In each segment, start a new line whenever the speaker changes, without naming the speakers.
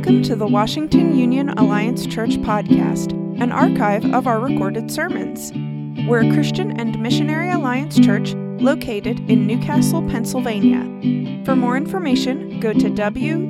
Welcome to the Washington Union Alliance Church podcast, an archive of our recorded sermons. We're a Christian and Missionary Alliance church located in New Castle, Pennsylvania. For more information, go to wuac.org.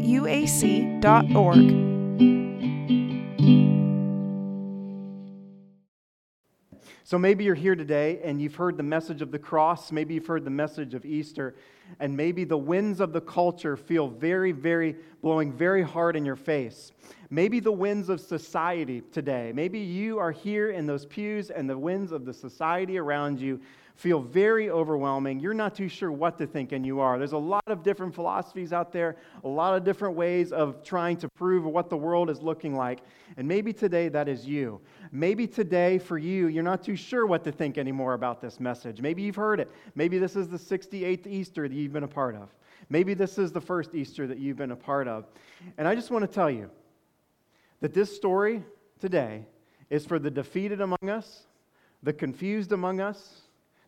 So maybe you're here today and you've heard the message of the cross, maybe you've heard the message of Easter, and maybe the winds of the culture feel very, very, blowing very hard in your face. Maybe the winds of society today, maybe you are here in those pews and the winds of the society around you feel very overwhelming. You're not too sure what to think, and you are. There's a lot of different philosophies out there, a lot of different ways of trying to prove what the world is looking like. And maybe today that is you. Maybe today for you, you're not too sure what to think anymore about this message. Maybe you've heard it. Maybe this is the 68th Easter that you've been a part of. Maybe this is the first Easter that you've been a part of. And I just want to tell you that this story today is for the defeated among us, the confused among us,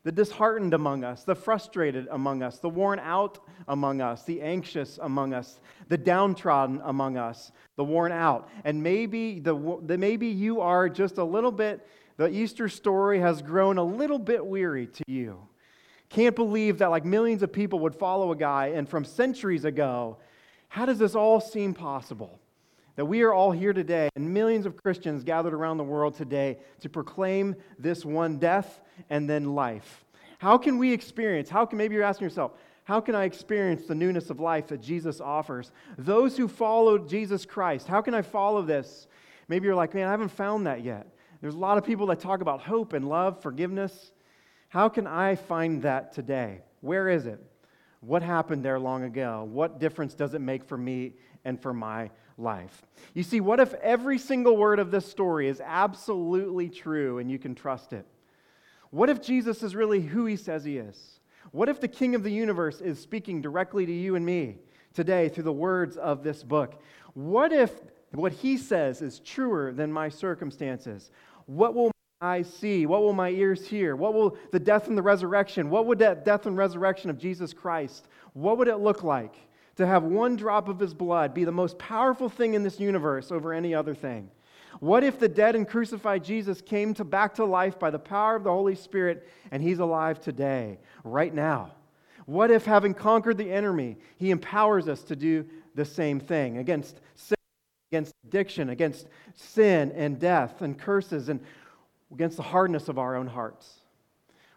the disheartened among us, the frustrated among us, the worn out among us, the anxious among us, the downtrodden among us, the worn out. And maybe, the, the, maybe you are just a little bit, the Easter story has grown a little bit weary to you. Can't believe that like millions of people would follow a guy, and from centuries ago, how does this all seem possible? That we are all here today, and millions of Christians gathered around the world today to proclaim this one death and then life. How can we experience, how can, maybe you're asking yourself, how can I experience the newness of life that Jesus offers? Those who followed Jesus Christ, how can I follow this? Maybe you're like, man, I haven't found that yet. There's a lot of people that talk about hope and love, forgiveness. How can I find that today? Where is it? What happened there long ago? What difference does it make for me and for my life. You see, what if every single word of this story is absolutely true and you can trust it? What if Jesus is really who he says he is? What if the King of the universe is speaking directly to you and me today through the words of this book? What if what he says is truer than my circumstances? What will eyes see? What will my ears hear? What will the death and the resurrection? What would that death and resurrection of Jesus Christ? What would it look like? To have one drop of his blood be the most powerful thing in this universe over any other thing? What if the dead and crucified Jesus came to back to life by the power of the Holy Spirit and he's alive today, right now? What if, having conquered the enemy, he empowers us to do the same thing against sin, against addiction, against sin and death and curses, and against the hardness of our own hearts?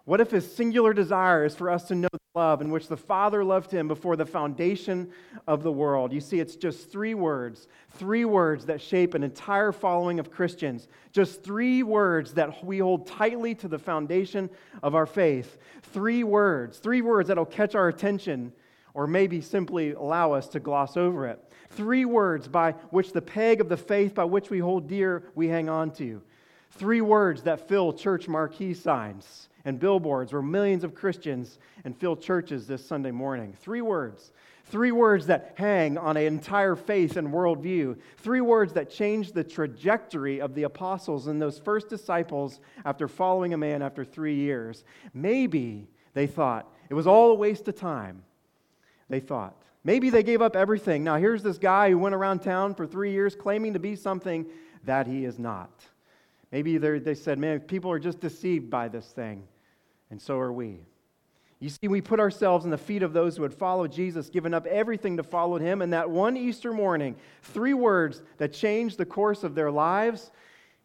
What if his singular desire is for us to know the love in which the Father loved him before the foundation of the world? You see, it's just three words, three words that shape an entire following of Christians, just three words that we hold tightly to the foundation of our faith. Three words, three words that'll catch our attention or maybe simply allow us to gloss over it. Three words by which the peg of the faith by which we hold dear we hang on to. Three words that fill church marquee signs and billboards where millions of Christians and fill churches this Sunday morning. Three words. Three words that hang on an entire faith and worldview. Three words that change the trajectory of the apostles and those first disciples after following a man after three years. Maybe they thought it was all a waste of time. They thought. Maybe they gave up everything. Now, here's this guy who went around town for three years claiming to be something that he is not. Maybe they said, man, people are just deceived by this thing and so are we. You see, we put ourselves in the feet of those who had followed Jesus, given up everything to follow him, and that one Easter morning, three words that changed the course of their lives.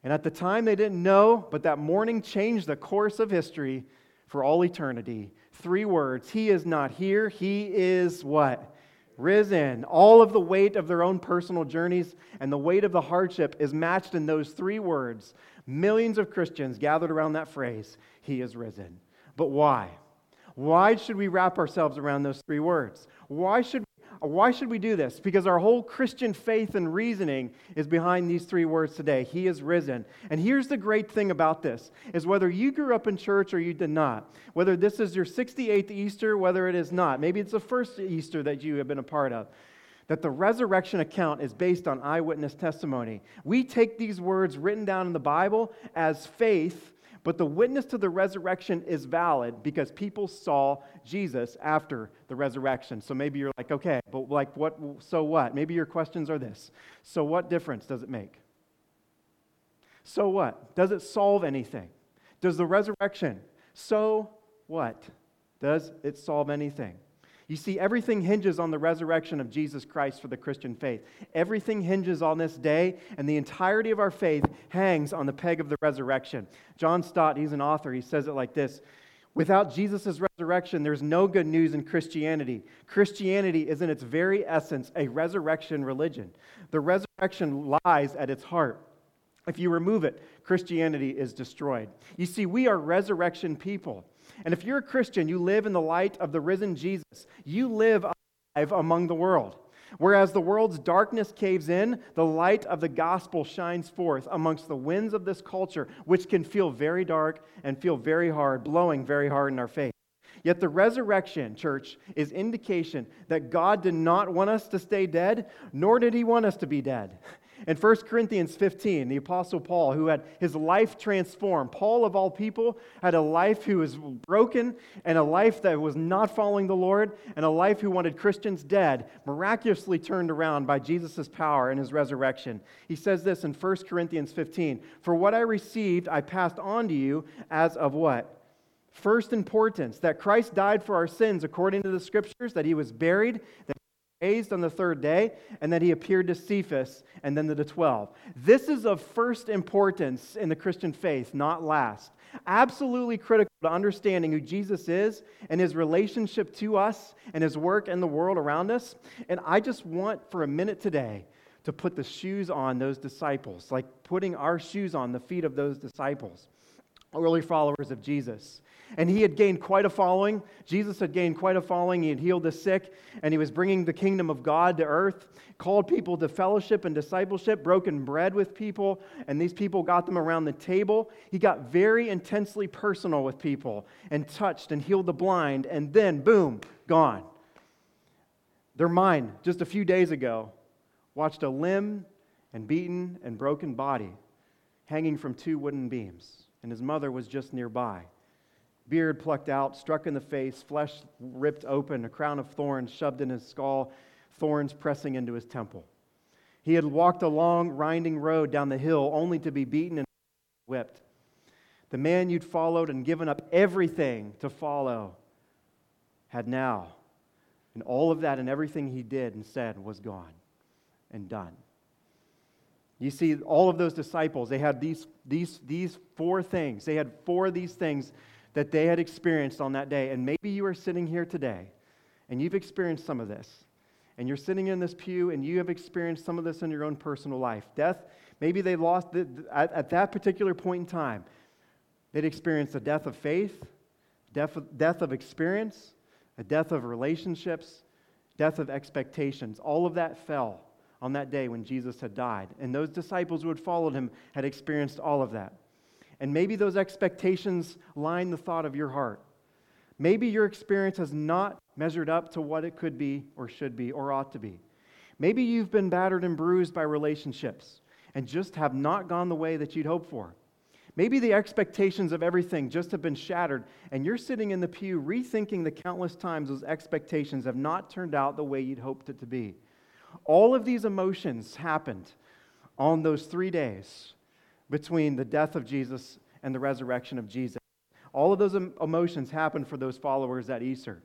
And at the time, they didn't know, but that morning changed the course of history for all eternity. Three words He is not here, He is what? Risen. All of the weight of their own personal journeys and the weight of the hardship is matched in those three words. Millions of Christians gathered around that phrase He is risen. But why? Why should we wrap ourselves around those three words? Why should, why should we do this? Because our whole Christian faith and reasoning is behind these three words today. He is risen. And here's the great thing about this is whether you grew up in church or you did not, whether this is your 68th Easter, whether it is not, maybe it's the first Easter that you have been a part of, that the resurrection account is based on eyewitness testimony. We take these words written down in the Bible as faith But the witness to the resurrection is valid because people saw Jesus after the resurrection. So maybe you're like, okay, but like what so what? Maybe your questions are this. So what difference does it make? So what? Does it solve anything? Does the resurrection so what? Does it solve anything? You see, everything hinges on the resurrection of Jesus Christ for the Christian faith. Everything hinges on this day, and the entirety of our faith hangs on the peg of the resurrection. John Stott, he's an author, he says it like this Without Jesus' resurrection, there's no good news in Christianity. Christianity is, in its very essence, a resurrection religion. The resurrection lies at its heart. If you remove it, Christianity is destroyed. You see, we are resurrection people. And if you're a Christian, you live in the light of the risen Jesus. You live alive among the world. Whereas the world's darkness caves in, the light of the gospel shines forth amongst the winds of this culture, which can feel very dark and feel very hard, blowing very hard in our face. Yet the resurrection, church, is indication that God did not want us to stay dead, nor did he want us to be dead. In 1 Corinthians 15, the Apostle Paul, who had his life transformed, Paul of all people had a life who was broken and a life that was not following the Lord and a life who wanted Christians dead, miraculously turned around by Jesus' power and his resurrection. He says this in 1 Corinthians 15 For what I received, I passed on to you as of what? First importance, that Christ died for our sins according to the scriptures, that he was buried, that raised on the third day, and that he appeared to Cephas and then to the 12. This is of first importance in the Christian faith, not last. Absolutely critical to understanding who Jesus is and his relationship to us and his work in the world around us. And I just want for a minute today to put the shoes on those disciples, like putting our shoes on the feet of those disciples, early followers of Jesus. And he had gained quite a following. Jesus had gained quite a following. He had healed the sick, and he was bringing the kingdom of God to earth, called people to fellowship and discipleship, broken bread with people, and these people got them around the table. He got very intensely personal with people and touched and healed the blind, and then, boom, gone. Their mind, just a few days ago, watched a limb and beaten and broken body hanging from two wooden beams, and his mother was just nearby beard plucked out, struck in the face, flesh ripped open, a crown of thorns shoved in his skull, thorns pressing into his temple. He had walked a long, winding road down the hill only to be beaten and whipped. The man you'd followed and given up everything to follow had now, and all of that and everything he did and said was gone and done. You see, all of those disciples, they had these, these, these four things. They had four of these things that they had experienced on that day. And maybe you are sitting here today and you've experienced some of this. And you're sitting in this pew and you have experienced some of this in your own personal life. Death, maybe they lost, the, at, at, that particular point in time, they'd experienced a death of faith, death death of experience, a death of relationships, death of expectations. All of that fell on that day when Jesus had died. And those disciples who had followed him had experienced all of that. And maybe those expectations line the thought of your heart. Maybe your experience has not measured up to what it could be, or should be, or ought to be. Maybe you've been battered and bruised by relationships and just have not gone the way that you'd hoped for. Maybe the expectations of everything just have been shattered, and you're sitting in the pew rethinking the countless times those expectations have not turned out the way you'd hoped it to be. All of these emotions happened on those three days between the death of Jesus and the resurrection of Jesus. All of those emotions happened for those followers at Easter.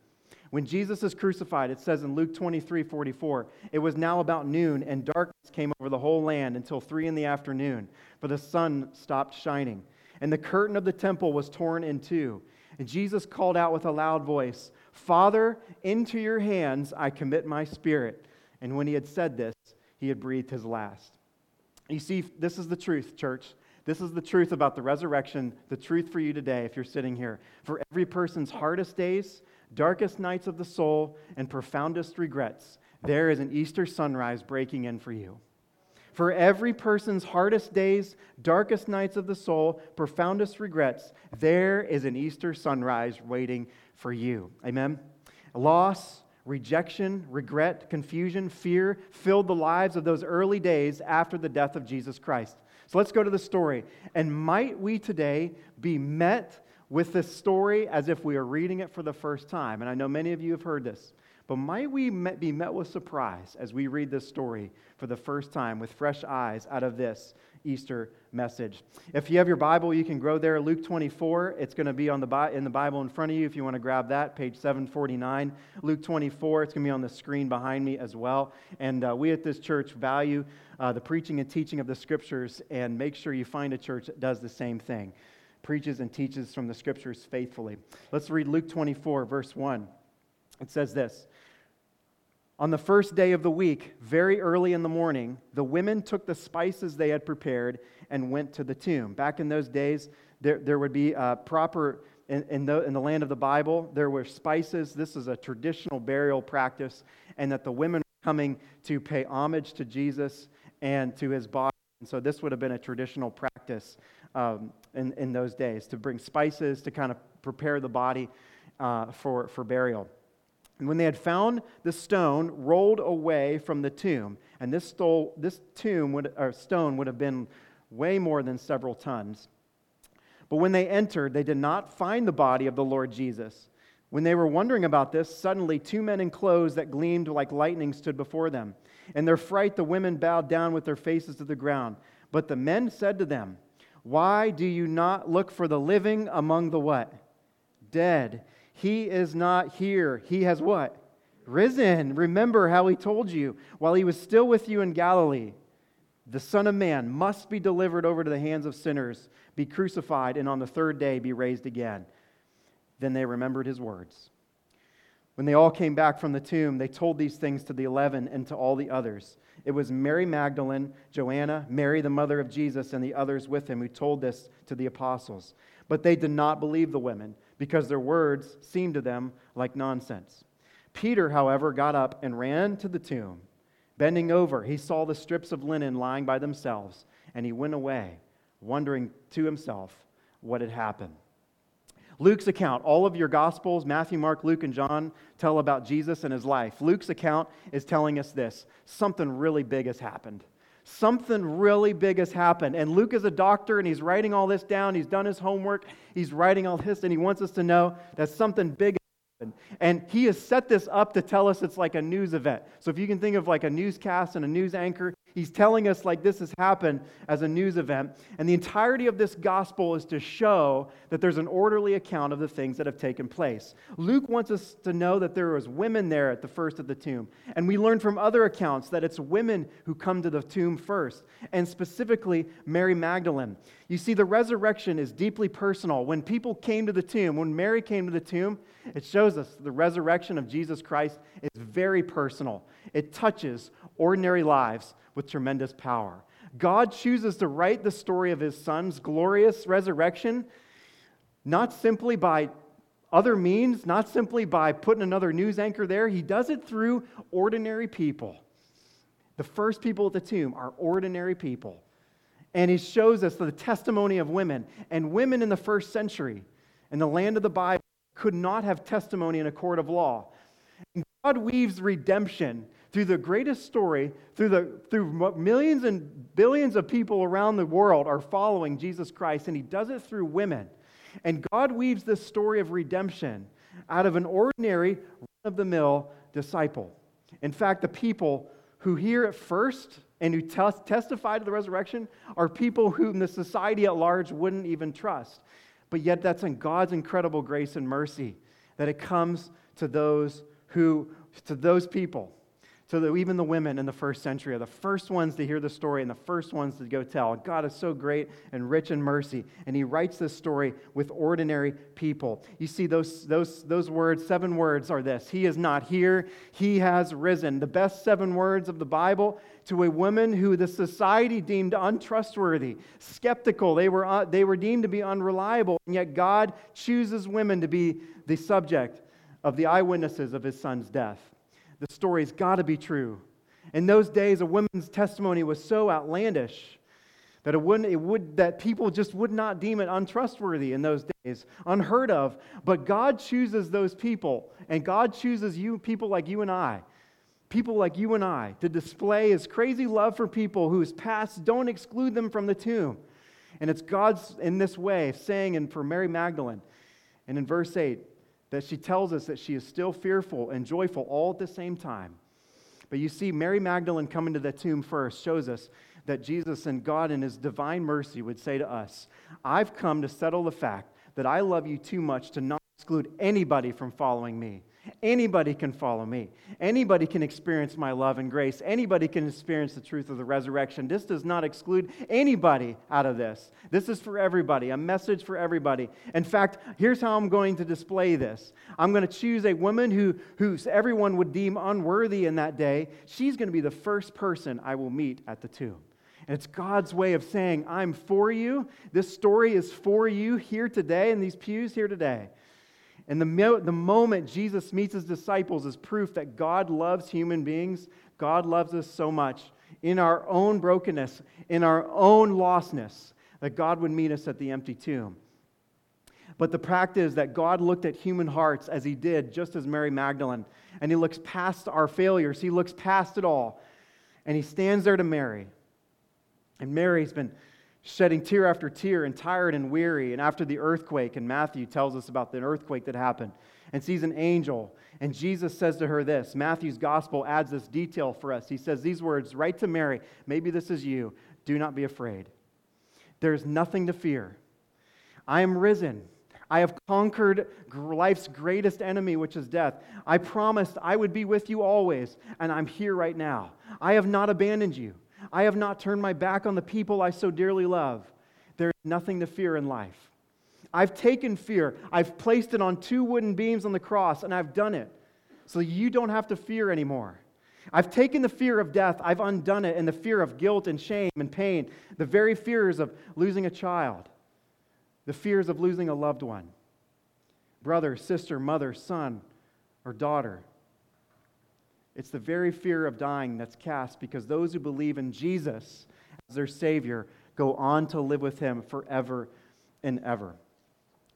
When Jesus is crucified, it says in Luke 23 44, it was now about noon, and darkness came over the whole land until three in the afternoon, for the sun stopped shining. And the curtain of the temple was torn in two. And Jesus called out with a loud voice, Father, into your hands I commit my spirit. And when he had said this, he had breathed his last. You see, this is the truth, church. This is the truth about the resurrection, the truth for you today if you're sitting here. For every person's hardest days, darkest nights of the soul, and profoundest regrets, there is an Easter sunrise breaking in for you. For every person's hardest days, darkest nights of the soul, profoundest regrets, there is an Easter sunrise waiting for you. Amen? Loss, rejection, regret, confusion, fear filled the lives of those early days after the death of Jesus Christ. So let's go to the story. And might we today be met with this story as if we are reading it for the first time? And I know many of you have heard this, but might we be met with surprise as we read this story for the first time with fresh eyes out of this Easter message. If you have your Bible, you can grow there. Luke 24, it's going to be on the, in the Bible in front of you if you want to grab that, page 749. Luke 24, it's going to be on the screen behind me as well. And uh, we at this church value uh, the preaching and teaching of the scriptures and make sure you find a church that does the same thing, preaches and teaches from the scriptures faithfully. Let's read Luke 24, verse 1. It says this. On the first day of the week, very early in the morning, the women took the spices they had prepared and went to the tomb. Back in those days, there, there would be a proper, in, in, the, in the land of the Bible, there were spices. This is a traditional burial practice, and that the women were coming to pay homage to Jesus and to his body. And so this would have been a traditional practice um, in, in those days to bring spices to kind of prepare the body uh, for, for burial. And when they had found the stone rolled away from the tomb, and this, stole, this tomb would, or stone would have been way more than several tons. But when they entered, they did not find the body of the Lord Jesus. When they were wondering about this, suddenly two men in clothes that gleamed like lightning stood before them. In their fright, the women bowed down with their faces to the ground. But the men said to them, Why do you not look for the living among the what? Dead. He is not here. He has what? Risen. Remember how he told you while he was still with you in Galilee. The Son of Man must be delivered over to the hands of sinners, be crucified, and on the third day be raised again. Then they remembered his words. When they all came back from the tomb, they told these things to the eleven and to all the others. It was Mary Magdalene, Joanna, Mary, the mother of Jesus, and the others with him who told this to the apostles. But they did not believe the women because their words seemed to them like nonsense. Peter, however, got up and ran to the tomb. Bending over, he saw the strips of linen lying by themselves, and he went away, wondering to himself what had happened. Luke's account, all of your Gospels, Matthew, Mark, Luke, and John, tell about Jesus and his life. Luke's account is telling us this something really big has happened something really big has happened. And Luke is a doctor and he's writing all this down. He's done his homework. He's writing all this and he wants us to know that something big happened. and he has set this up to tell us it's like a news event. So if you can think of like a newscast and a news anchor, he's telling us like this has happened as a news event. And the entirety of this gospel is to show that there's an orderly account of the things that have taken place. Luke wants us to know that there was women there at the first of the tomb. And we learn from other accounts that it's women who come to the tomb first, and specifically Mary Magdalene. You see, the resurrection is deeply personal. When people came to the tomb, when Mary came to the tomb, it shows us the resurrection of Jesus Christ is very personal. It touches ordinary lives with tremendous power. God chooses to write the story of his son's glorious resurrection not simply by other means, not simply by putting another news anchor there. He does it through ordinary people. The first people at the tomb are ordinary people. And he shows us the testimony of women. And women in the first century, in the land of the Bible, could not have testimony in a court of law. And God weaves redemption through the greatest story, through, the, through millions and billions of people around the world are following Jesus Christ, and He does it through women. And God weaves this story of redemption out of an ordinary, run of the mill disciple. In fact, the people who hear it first and who testify to the resurrection are people whom the society at large wouldn't even trust. But yet, that's in God's incredible grace and mercy that it comes to those who, to those people so that even the women in the first century are the first ones to hear the story and the first ones to go tell. God is so great and rich in mercy, and He writes this story with ordinary people. You see, those, those, those words, seven words, are this He is not here, He has risen. The best seven words of the Bible to a woman who the society deemed untrustworthy, skeptical. They were, uh, they were deemed to be unreliable, and yet God chooses women to be the subject of the eyewitnesses of His son's death the story's got to be true. In those days, a woman's testimony was so outlandish that it wouldn't, it would, that people just would not deem it untrustworthy in those days, unheard of. But God chooses those people, and God chooses you, people like you and I, people like you and I, to display his crazy love for people whose past don't exclude them from the tomb. And it's God's in this way saying, and for Mary Magdalene, and in verse 8, that she tells us that she is still fearful and joyful all at the same time. But you see, Mary Magdalene coming to the tomb first shows us that Jesus and God in his divine mercy would say to us, I've come to settle the fact that I love you too much to not exclude anybody from following me. Anybody can follow me. Anybody can experience my love and grace. Anybody can experience the truth of the resurrection. This does not exclude anybody out of this. This is for everybody, a message for everybody. In fact, here's how I'm going to display this I'm going to choose a woman who, who everyone would deem unworthy in that day. She's going to be the first person I will meet at the tomb. And it's God's way of saying, I'm for you. This story is for you here today in these pews here today. And the, mo- the moment Jesus meets his disciples is proof that God loves human beings. God loves us so much in our own brokenness, in our own lostness, that God would meet us at the empty tomb. But the practice is that God looked at human hearts as he did, just as Mary Magdalene, and he looks past our failures. He looks past it all, and he stands there to Mary. And Mary's been shedding tear after tear and tired and weary. And after the earthquake, and Matthew tells us about the earthquake that happened, and sees an angel. And Jesus says to her this Matthew's gospel adds this detail for us. He says these words right to Mary. Maybe this is you. Do not be afraid. There's nothing to fear. I am risen. I have conquered life's greatest enemy, which is death. I promised I would be with you always, and I'm here right now. I have not abandoned you. I have not turned my back on the people I so dearly love. There is nothing to fear in life. I've taken fear, I've placed it on two wooden beams on the cross, and I've done it so you don't have to fear anymore. I've taken the fear of death, I've undone it, and the fear of guilt and shame and pain, the very fears of losing a child, the fears of losing a loved one, brother, sister, mother, son, or daughter. It's the very fear of dying that's cast because those who believe in Jesus as their Savior go on to live with Him forever and ever.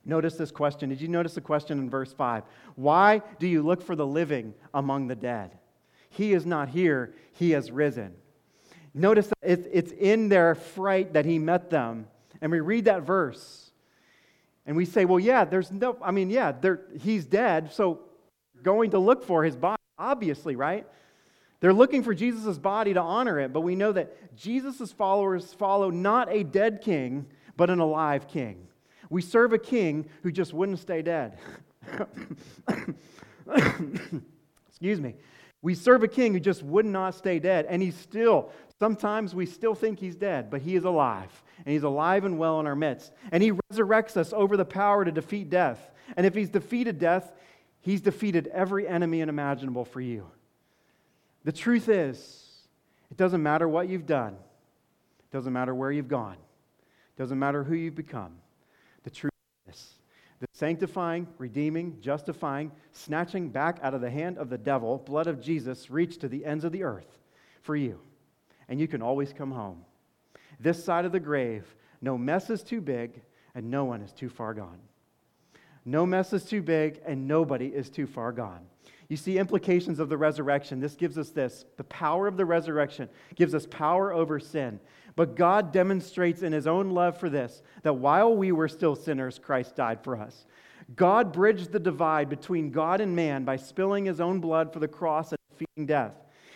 Notice this question. Did you notice the question in verse 5? Why do you look for the living among the dead? He is not here, He has risen. Notice it's in their fright that He met them. And we read that verse and we say, well, yeah, there's no, I mean, yeah, He's dead, so going to look for His body. Obviously, right? They're looking for Jesus' body to honor it, but we know that Jesus' followers follow not a dead king, but an alive king. We serve a king who just wouldn't stay dead. Excuse me. We serve a king who just would not stay dead, and he's still, sometimes we still think he's dead, but he is alive, and he's alive and well in our midst. And he resurrects us over the power to defeat death. And if he's defeated death, He's defeated every enemy imaginable for you. The truth is, it doesn't matter what you've done, it doesn't matter where you've gone, it doesn't matter who you've become. The truth is, the sanctifying, redeeming, justifying, snatching back out of the hand of the devil, blood of Jesus reached to the ends of the earth for you. And you can always come home. This side of the grave, no mess is too big and no one is too far gone. No mess is too big, and nobody is too far gone. You see implications of the resurrection. This gives us this the power of the resurrection gives us power over sin. But God demonstrates in his own love for this that while we were still sinners, Christ died for us. God bridged the divide between God and man by spilling his own blood for the cross and defeating death.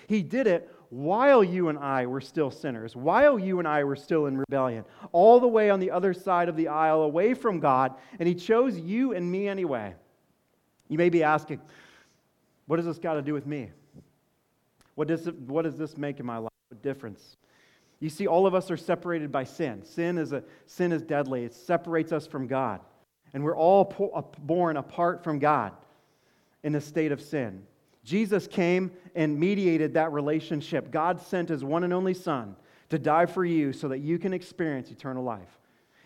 He did it while you and I were still sinners, while you and I were still in rebellion, all the way on the other side of the aisle, away from God, and He chose you and me anyway. You may be asking, what does this got to do with me? What does, it, what does this make in my life? What difference? You see, all of us are separated by sin. Sin is, a, sin is deadly, it separates us from God. And we're all po- born apart from God in a state of sin. Jesus came and mediated that relationship. God sent his one and only Son to die for you so that you can experience eternal life.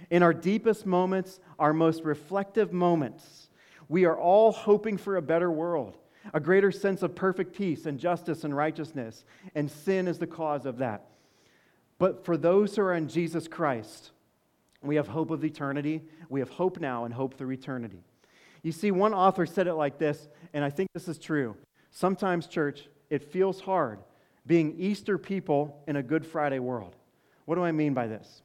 In our deepest moments, our most reflective moments, we are all hoping for a better world, a greater sense of perfect peace and justice and righteousness, and sin is the cause of that. But for those who are in Jesus Christ, we have hope of eternity. We have hope now and hope through eternity. You see, one author said it like this, and I think this is true. Sometimes, church, it feels hard being Easter people in a Good Friday world. What do I mean by this?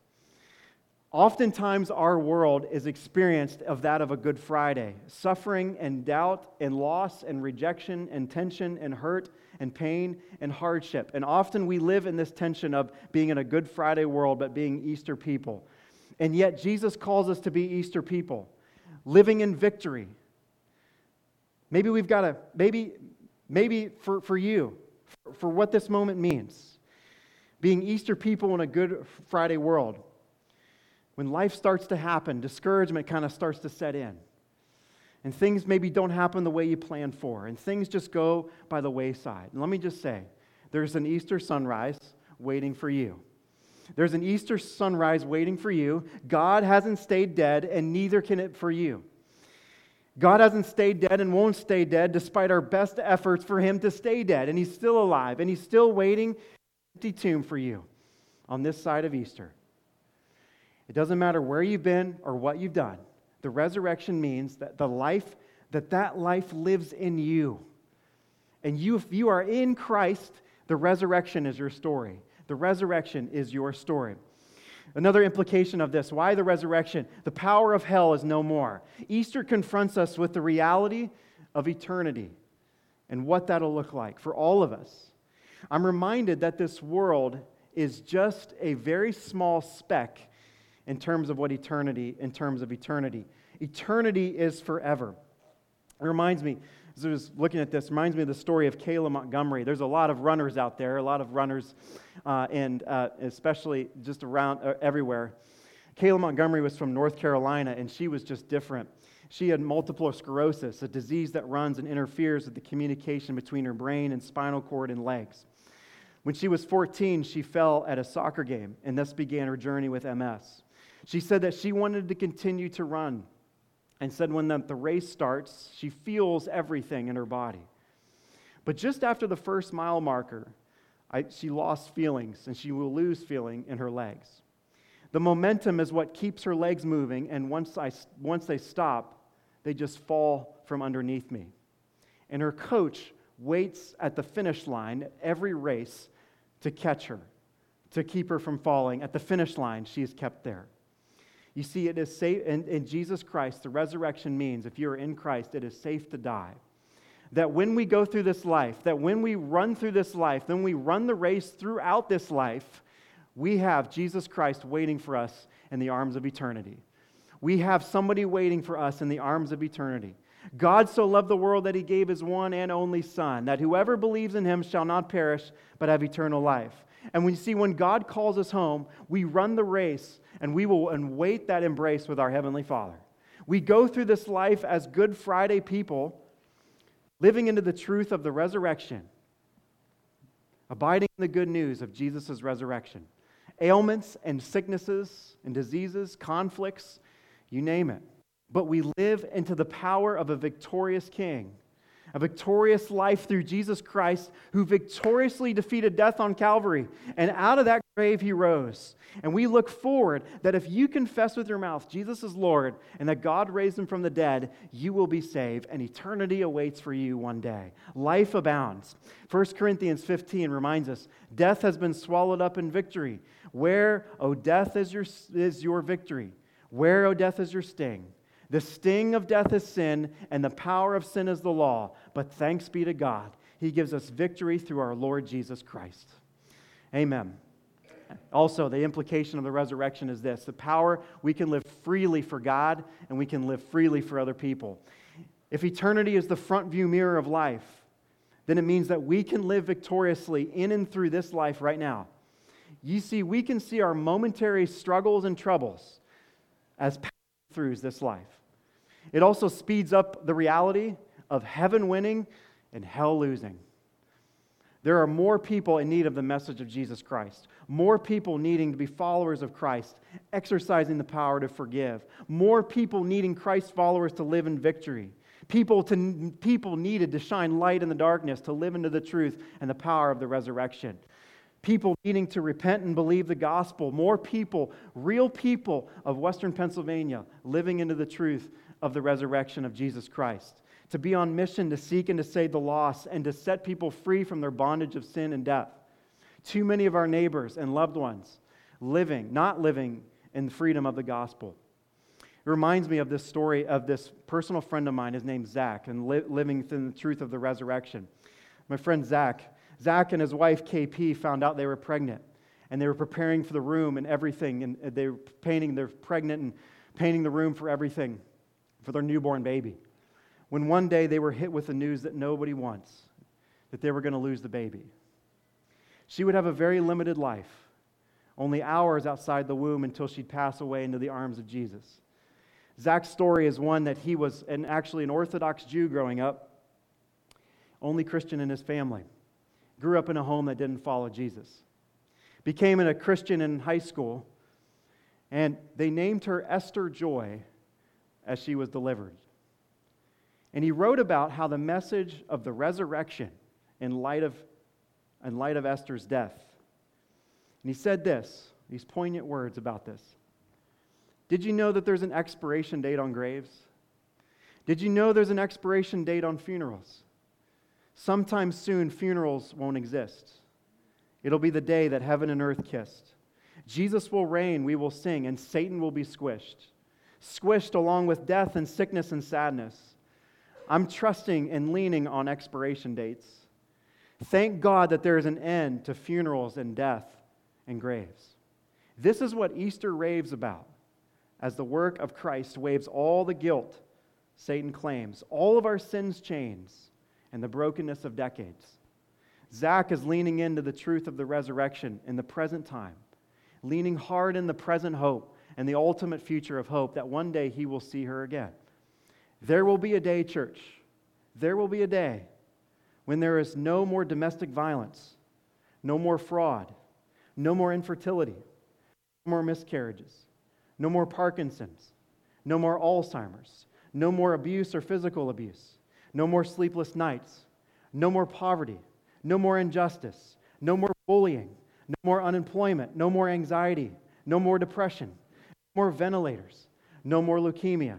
Oftentimes, our world is experienced of that of a Good Friday suffering and doubt and loss and rejection and tension and hurt and pain and hardship. And often we live in this tension of being in a Good Friday world, but being Easter people. And yet, Jesus calls us to be Easter people, living in victory. Maybe we've got to, maybe, maybe for, for you, for, for what this moment means, being Easter people in a Good Friday world when life starts to happen, discouragement kind of starts to set in. And things maybe don't happen the way you planned for, and things just go by the wayside. And let me just say there's an Easter sunrise waiting for you. There's an Easter sunrise waiting for you. God hasn't stayed dead, and neither can it for you. God hasn't stayed dead and won't stay dead despite our best efforts for him to stay dead. And he's still alive, and he's still waiting empty tomb for you on this side of Easter. It doesn't matter where you've been or what you've done. The resurrection means that the life, that that life lives in you. And you, if you are in Christ, the resurrection is your story. The resurrection is your story. Another implication of this why the resurrection? The power of hell is no more. Easter confronts us with the reality of eternity and what that'll look like for all of us. I'm reminded that this world is just a very small speck in terms of what eternity, in terms of eternity. Eternity is forever. It reminds me, as I was looking at this, reminds me of the story of Kayla Montgomery. There's a lot of runners out there, a lot of runners, uh, and uh, especially just around uh, everywhere. Kayla Montgomery was from North Carolina, and she was just different. She had multiple sclerosis, a disease that runs and interferes with the communication between her brain and spinal cord and legs. When she was 14, she fell at a soccer game, and thus began her journey with MS. She said that she wanted to continue to run and said when the, the race starts, she feels everything in her body. But just after the first mile marker, I, she lost feelings and she will lose feeling in her legs. The momentum is what keeps her legs moving, and once, I, once they stop, they just fall from underneath me. And her coach waits at the finish line every race to catch her, to keep her from falling. At the finish line, she is kept there. You see, it is safe, in, in Jesus Christ, the resurrection means if you're in Christ, it is safe to die. That when we go through this life, that when we run through this life, then we run the race throughout this life, we have Jesus Christ waiting for us in the arms of eternity. We have somebody waiting for us in the arms of eternity. God so loved the world that he gave his one and only Son, that whoever believes in him shall not perish, but have eternal life. And we see when God calls us home, we run the race and we will await that embrace with our Heavenly Father. We go through this life as Good Friday people, living into the truth of the resurrection, abiding in the good news of Jesus' resurrection. Ailments and sicknesses and diseases, conflicts, you name it. But we live into the power of a victorious King a victorious life through Jesus Christ, who victoriously defeated death on Calvary. And out of that grave, he rose. And we look forward that if you confess with your mouth Jesus is Lord and that God raised him from the dead, you will be saved, and eternity awaits for you one day. Life abounds. 1 Corinthians 15 reminds us death has been swallowed up in victory. Where, O death, is your, is your victory? Where, O death, is your sting? The sting of death is sin, and the power of sin is the law. But thanks be to God, He gives us victory through our Lord Jesus Christ. Amen. Also, the implication of the resurrection is this the power we can live freely for God and we can live freely for other people. If eternity is the front view mirror of life, then it means that we can live victoriously in and through this life right now. You see, we can see our momentary struggles and troubles as pass throughs this life. It also speeds up the reality of heaven winning and hell losing. There are more people in need of the message of Jesus Christ, more people needing to be followers of Christ, exercising the power to forgive, more people needing Christ's followers to live in victory. People, to, people needed to shine light in the darkness, to live into the truth and the power of the resurrection people needing to repent and believe the gospel, more people, real people of Western Pennsylvania living into the truth of the resurrection of Jesus Christ. to be on mission to seek and to save the lost, and to set people free from their bondage of sin and death. Too many of our neighbors and loved ones living, not living in the freedom of the gospel. It reminds me of this story of this personal friend of mine. His name's Zach, and li- living in the truth of the resurrection. My friend Zach, Zach and his wife KP found out they were pregnant, and they were preparing for the room and everything, and they were painting. They're pregnant and painting the room for everything, for their newborn baby. When one day they were hit with the news that nobody wants, that they were going to lose the baby. She would have a very limited life, only hours outside the womb until she'd pass away into the arms of Jesus. Zach's story is one that he was an, actually an Orthodox Jew growing up, only Christian in his family. Grew up in a home that didn't follow Jesus. Became a Christian in high school, and they named her Esther Joy as she was delivered. And he wrote about how the message of the resurrection in light of, in light of Esther's death. And he said this, these poignant words about this. Did you know that there's an expiration date on graves? Did you know there's an expiration date on funerals? Sometime soon, funerals won't exist. It'll be the day that heaven and earth kissed. Jesus will reign, we will sing, and Satan will be squished. Squished along with death and sickness and sadness. I'm trusting and leaning on expiration dates. Thank God that there is an end to funerals and death and graves. This is what Easter raves about as the work of Christ waves all the guilt Satan claims, all of our sins' chains, and the brokenness of decades. Zach is leaning into the truth of the resurrection in the present time, leaning hard in the present hope and the ultimate future of hope that one day he will see her again. There will be a day, church, there will be a day when there is no more domestic violence, no more fraud, no more infertility, no more miscarriages no more Parkinson's. No more Alzheimer's. No more abuse or physical abuse. No more sleepless nights. No more poverty. No more injustice. No more bullying. No more unemployment. No more anxiety. No more depression. More ventilators. No more leukemia.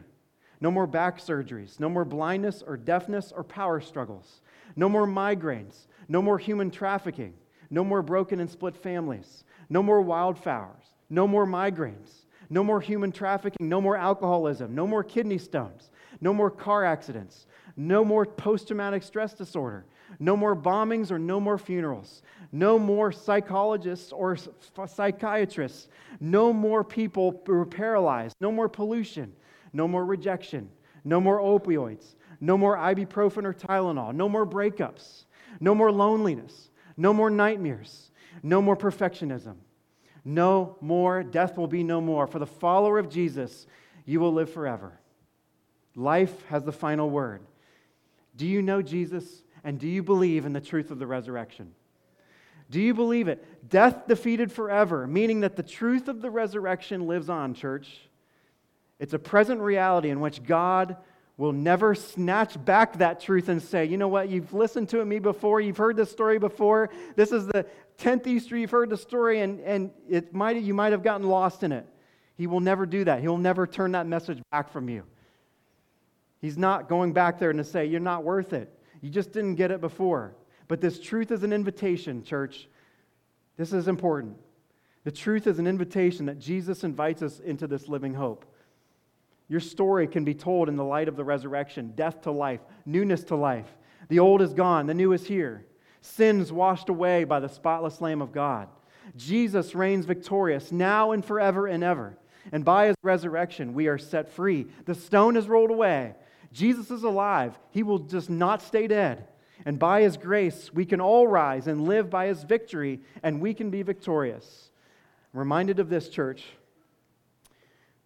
No more back surgeries. No more blindness or deafness or power struggles. No more migraines. No more human trafficking. No more broken and split families. No more wildfires. No more migraines. No more human trafficking, no more alcoholism, no more kidney stones, no more car accidents, no more post traumatic stress disorder, no more bombings or no more funerals, no more psychologists or psychiatrists, no more people who are paralyzed, no more pollution, no more rejection, no more opioids, no more ibuprofen or Tylenol, no more breakups, no more loneliness, no more nightmares, no more perfectionism no more. Death will be no more. For the follower of Jesus, you will live forever. Life has the final word. Do you know Jesus and do you believe in the truth of the resurrection? Do you believe it? Death defeated forever, meaning that the truth of the resurrection lives on, church. It's a present reality in which God will never snatch back that truth and say, you know what, you've listened to me before, you've heard this story before. This is the 10th Easter, you've heard the story, and, and it might, you might have gotten lost in it. He will never do that. He will never turn that message back from you. He's not going back there and to say, you're not worth it. You just didn't get it before. But this truth is an invitation, church. This is important. The truth is an invitation that Jesus invites us into this living hope. Your story can be told in the light of the resurrection death to life, newness to life. The old is gone, the new is here. Sins washed away by the spotless Lamb of God. Jesus reigns victorious now and forever and ever. And by his resurrection, we are set free. The stone is rolled away. Jesus is alive. He will just not stay dead. And by his grace, we can all rise and live by his victory, and we can be victorious. I'm reminded of this, church.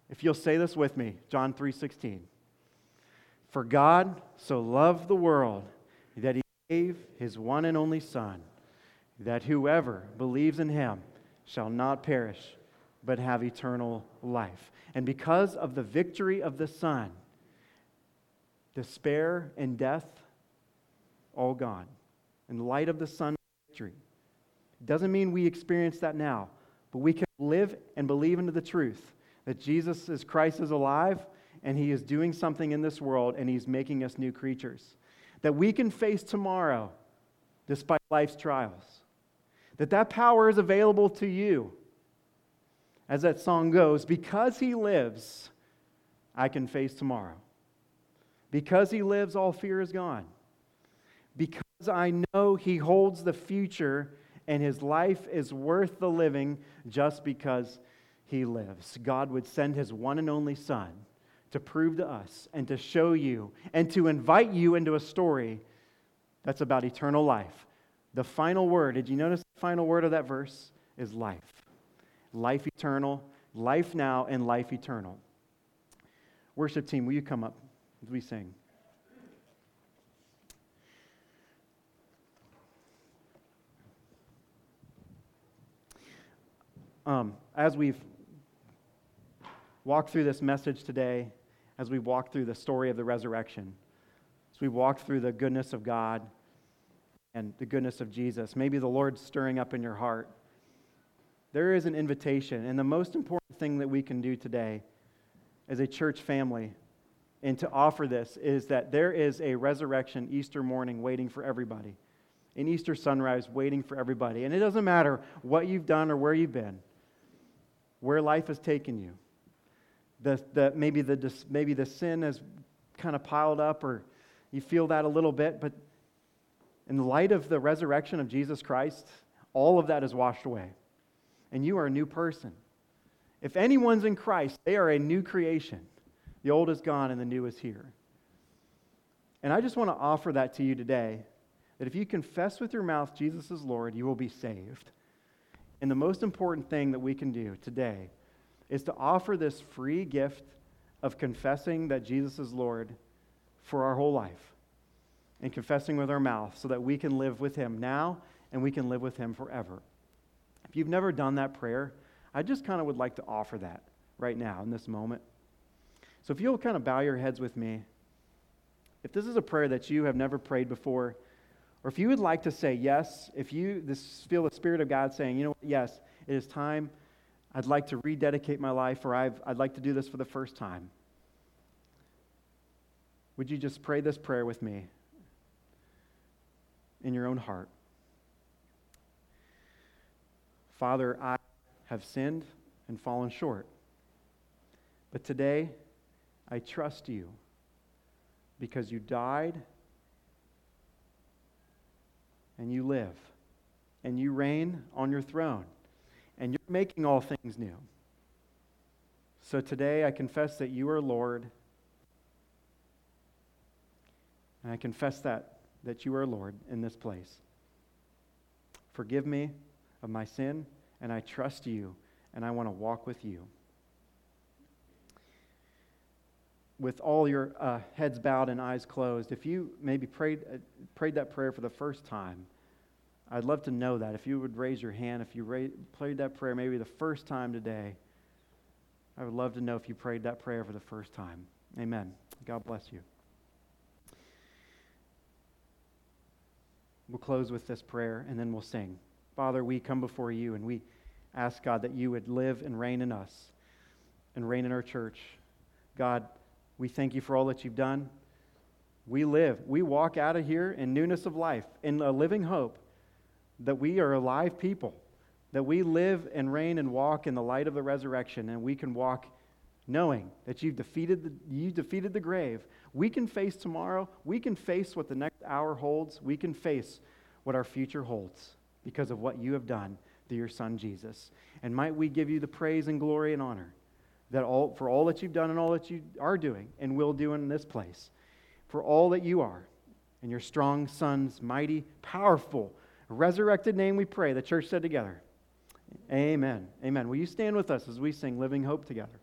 If you'll say this with me, John 3:16. For God so loved the world that he gave his one and only son that whoever believes in him shall not perish but have eternal life. And because of the victory of the son, despair and death all gone. In light of the son victory. Doesn't mean we experience that now, but we can live and believe into the truth that Jesus is Christ is alive and He is doing something in this world, and He's making us new creatures. That we can face tomorrow despite life's trials. That that power is available to you. As that song goes, because He lives, I can face tomorrow. Because He lives, all fear is gone. Because I know He holds the future and His life is worth the living just because He lives. God would send His one and only Son to prove to us and to show you and to invite you into a story that's about eternal life. The final word, did you notice the final word of that verse? Is life. Life eternal, life now, and life eternal. Worship team, will you come up as we sing? Um, as we've walked through this message today, as we walk through the story of the resurrection, as we walk through the goodness of God and the goodness of Jesus, maybe the Lord's stirring up in your heart. There is an invitation, and the most important thing that we can do today as a church family and to offer this is that there is a resurrection Easter morning waiting for everybody, an Easter sunrise waiting for everybody. And it doesn't matter what you've done or where you've been, where life has taken you the, maybe, the, maybe the sin has kind of piled up or you feel that a little bit, but in light of the resurrection of Jesus Christ, all of that is washed away. And you are a new person. If anyone's in Christ, they are a new creation. The old is gone and the new is here. And I just want to offer that to you today that if you confess with your mouth Jesus is Lord, you will be saved. And the most important thing that we can do today is to offer this free gift of confessing that Jesus is Lord for our whole life and confessing with our mouth so that we can live with Him now and we can live with Him forever. If you've never done that prayer, I just kind of would like to offer that right now in this moment. So if you'll kind of bow your heads with me, if this is a prayer that you have never prayed before, or if you would like to say yes, if you this, feel the Spirit of God saying, you know what, yes, it is time I'd like to rededicate my life, or i would like to do this for the first time. Would you just pray this prayer with me in your own heart? Father, I have sinned and fallen short. But today, I trust you because you died and you live and you reign on your throne and you're making all things new. So today I confess that you are Lord. And I confess that, that you are Lord in this place. Forgive me of my sin, and I trust you, and I want to walk with you. With all your uh, heads bowed and eyes closed, if you maybe prayed, uh, prayed that prayer for the first time, I'd love to know that. If you would raise your hand, if you ra- prayed that prayer maybe the first time today, I would love to know if you prayed that prayer for the first time. Amen. God bless you. We'll close with this prayer and then we'll sing. Father, we come before you and we ask, God, that you would live and reign in us and reign in our church. God, we thank you for all that you've done. We live, we walk out of here in newness of life, in a living hope that we are alive people, that we live and reign and walk in the light of the resurrection, and we can walk knowing that you've defeated the, you defeated the grave. We can face tomorrow. We can face what the next hour holds. We can face what our future holds because of what you have done through your Son, Jesus. And might we give you the praise and glory and honor that all, for all that you've done and all that you are doing and will do in this place, for all that you are, and your strong Son's mighty, powerful, resurrected name we pray. The church said together, Amen. Amen. Will you stand with us as we sing Living Hope together?